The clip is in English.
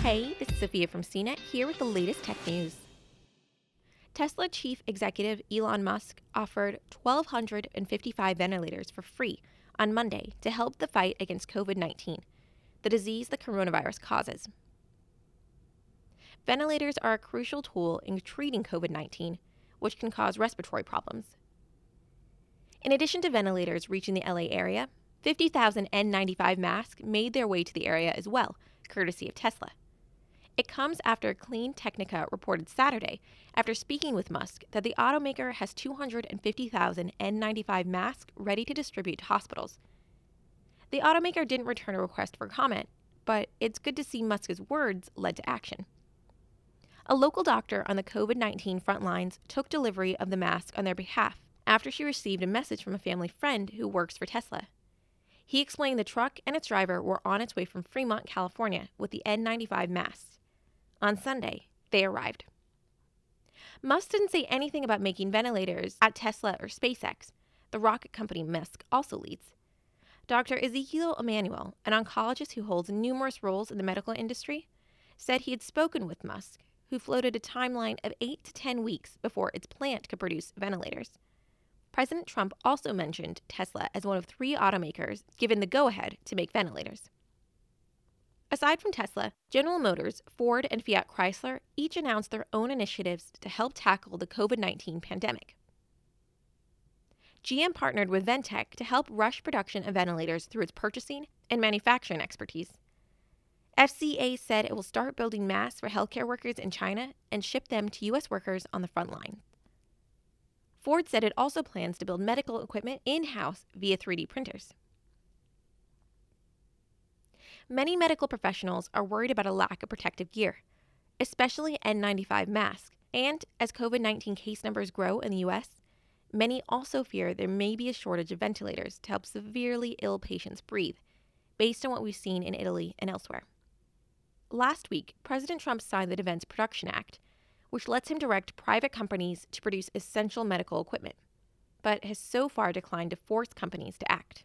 Hey, this is Sophia from CNET here with the latest tech news. Tesla chief executive Elon Musk offered 1,255 ventilators for free on Monday to help the fight against COVID 19, the disease the coronavirus causes. Ventilators are a crucial tool in treating COVID 19, which can cause respiratory problems. In addition to ventilators reaching the LA area, 50,000 N95 masks made their way to the area as well, courtesy of Tesla. It comes after Clean Technica reported Saturday, after speaking with Musk, that the automaker has 250,000 N95 masks ready to distribute to hospitals. The automaker didn't return a request for comment, but it's good to see Musk's words led to action. A local doctor on the COVID 19 front lines took delivery of the mask on their behalf after she received a message from a family friend who works for Tesla. He explained the truck and its driver were on its way from Fremont, California with the N95 masks. On Sunday, they arrived. Musk didn't say anything about making ventilators at Tesla or SpaceX, the rocket company Musk also leads. Dr. Ezekiel Emanuel, an oncologist who holds numerous roles in the medical industry, said he had spoken with Musk, who floated a timeline of 8 to 10 weeks before its plant could produce ventilators. President Trump also mentioned Tesla as one of three automakers given the go ahead to make ventilators. Aside from Tesla, General Motors, Ford, and Fiat Chrysler each announced their own initiatives to help tackle the COVID 19 pandemic. GM partnered with Ventec to help rush production of ventilators through its purchasing and manufacturing expertise. FCA said it will start building masks for healthcare workers in China and ship them to U.S. workers on the front line. Ford said it also plans to build medical equipment in house via 3D printers. Many medical professionals are worried about a lack of protective gear, especially N95 masks. And as COVID 19 case numbers grow in the US, many also fear there may be a shortage of ventilators to help severely ill patients breathe, based on what we've seen in Italy and elsewhere. Last week, President Trump signed the Defense Production Act, which lets him direct private companies to produce essential medical equipment, but has so far declined to force companies to act.